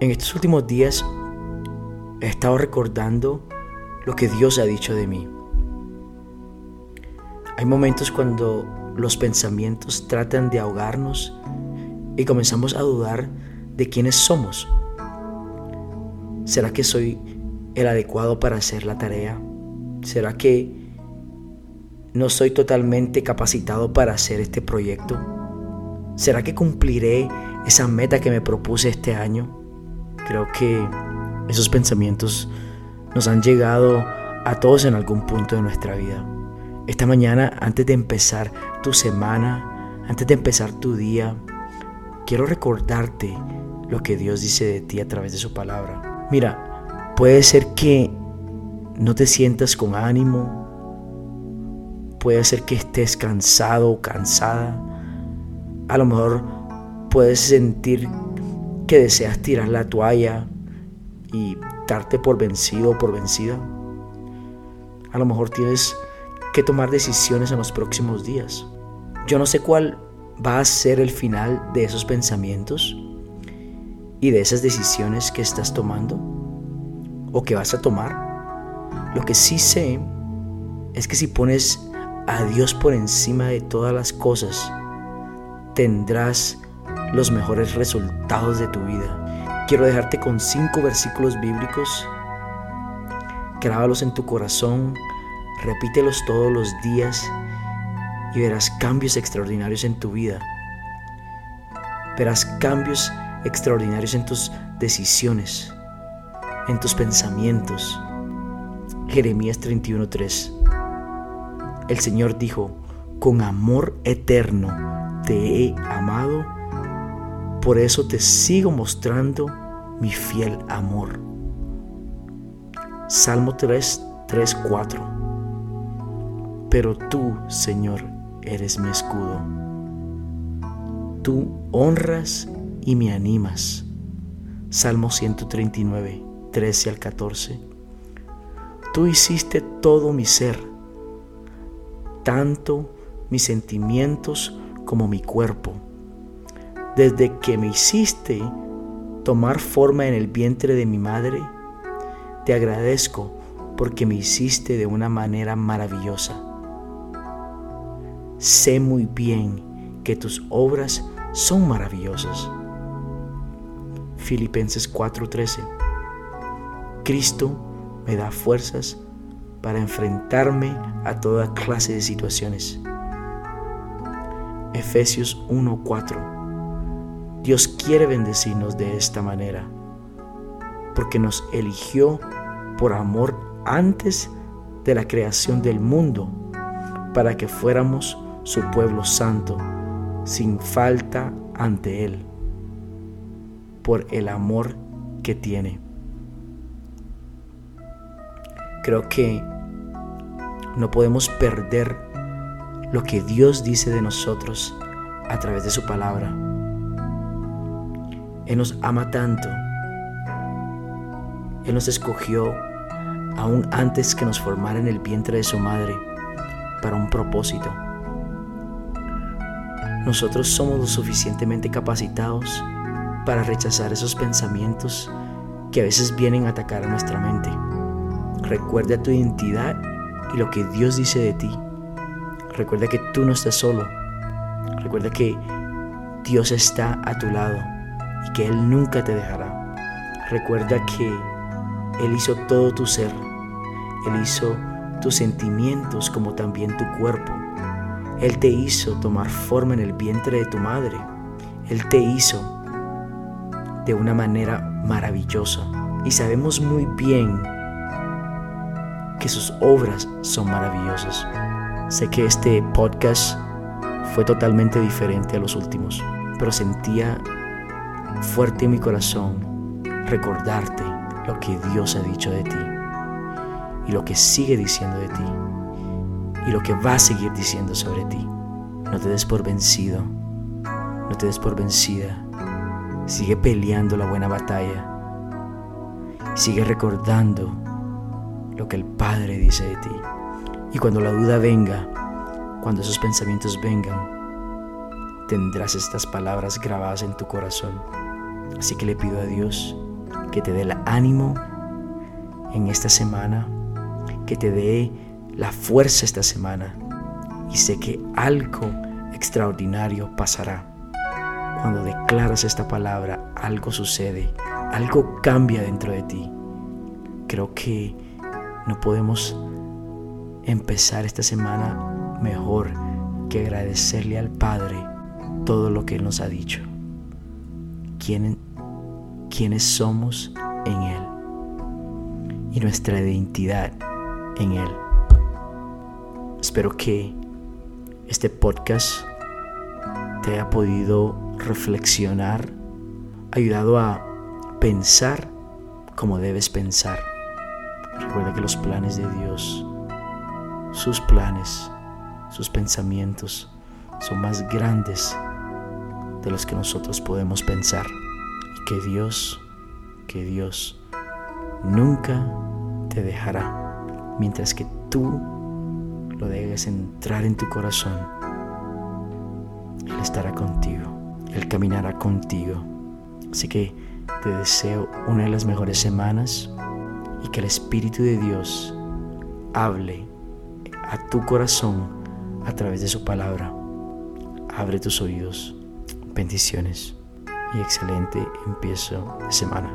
En estos últimos días he estado recordando lo que Dios ha dicho de mí. Hay momentos cuando los pensamientos tratan de ahogarnos y comenzamos a dudar de quiénes somos. ¿Será que soy el adecuado para hacer la tarea? ¿Será que no soy totalmente capacitado para hacer este proyecto? ¿Será que cumpliré esa meta que me propuse este año? Creo que esos pensamientos nos han llegado a todos en algún punto de nuestra vida. Esta mañana, antes de empezar tu semana, antes de empezar tu día, quiero recordarte lo que Dios dice de ti a través de su palabra. Mira, puede ser que no te sientas con ánimo, puede ser que estés cansado o cansada, a lo mejor puedes sentir que deseas tirar la toalla y darte por vencido o por vencida. A lo mejor tienes que tomar decisiones en los próximos días. Yo no sé cuál va a ser el final de esos pensamientos y de esas decisiones que estás tomando o que vas a tomar. Lo que sí sé es que si pones a Dios por encima de todas las cosas, tendrás los mejores resultados de tu vida. Quiero dejarte con cinco versículos bíblicos. Grábalos en tu corazón, repítelos todos los días y verás cambios extraordinarios en tu vida. Verás cambios extraordinarios en tus decisiones, en tus pensamientos. Jeremías 31:3. El Señor dijo, con amor eterno te he amado, por eso te sigo mostrando mi fiel amor. Salmo 3, 3, 4. Pero tú, Señor, eres mi escudo. Tú honras y me animas. Salmo 139, 13 al 14. Tú hiciste todo mi ser, tanto mis sentimientos como mi cuerpo. Desde que me hiciste tomar forma en el vientre de mi madre, te agradezco porque me hiciste de una manera maravillosa. Sé muy bien que tus obras son maravillosas. Filipenses 4:13. Cristo me da fuerzas para enfrentarme a toda clase de situaciones. Efesios 1:4. Dios quiere bendecirnos de esta manera, porque nos eligió por amor antes de la creación del mundo, para que fuéramos su pueblo santo, sin falta ante Él por el amor que tiene. Creo que no podemos perder lo que Dios dice de nosotros a través de su palabra. Él nos ama tanto. Él nos escogió aún antes que nos formara en el vientre de su madre para un propósito. Nosotros somos lo suficientemente capacitados para rechazar esos pensamientos que a veces vienen a atacar a nuestra mente. Recuerda tu identidad y lo que Dios dice de ti. Recuerda que tú no estás solo. Recuerda que Dios está a tu lado que Él nunca te dejará. Recuerda que Él hizo todo tu ser. Él hizo tus sentimientos como también tu cuerpo. Él te hizo tomar forma en el vientre de tu madre. Él te hizo de una manera maravillosa. Y sabemos muy bien que sus obras son maravillosas. Sé que este podcast fue totalmente diferente a los últimos, pero sentía fuerte en mi corazón recordarte lo que Dios ha dicho de ti y lo que sigue diciendo de ti y lo que va a seguir diciendo sobre ti. No te des por vencido, no te des por vencida Sigue peleando la buena batalla. Sigue recordando lo que el Padre dice de ti. Y cuando la duda venga, cuando esos pensamientos vengan, tendrás estas palabras grabadas en tu corazón. Así que le pido a Dios que te dé el ánimo en esta semana, que te dé la fuerza esta semana. Y sé que algo extraordinario pasará. Cuando declaras esta palabra, algo sucede, algo cambia dentro de ti. Creo que no podemos empezar esta semana mejor que agradecerle al Padre todo lo que nos ha dicho. Quién, quiénes somos en Él y nuestra identidad en Él. Espero que este podcast te haya podido reflexionar, ayudado a pensar como debes pensar. Recuerda que los planes de Dios, sus planes, sus pensamientos son más grandes de los que nosotros podemos pensar. Y que Dios, que Dios nunca te dejará mientras que tú lo dejes entrar en tu corazón. Él estará contigo, Él caminará contigo. Así que te deseo una de las mejores semanas y que el Espíritu de Dios hable a tu corazón a través de su palabra. Abre tus oídos. Bendiciones y excelente empiezo de semana.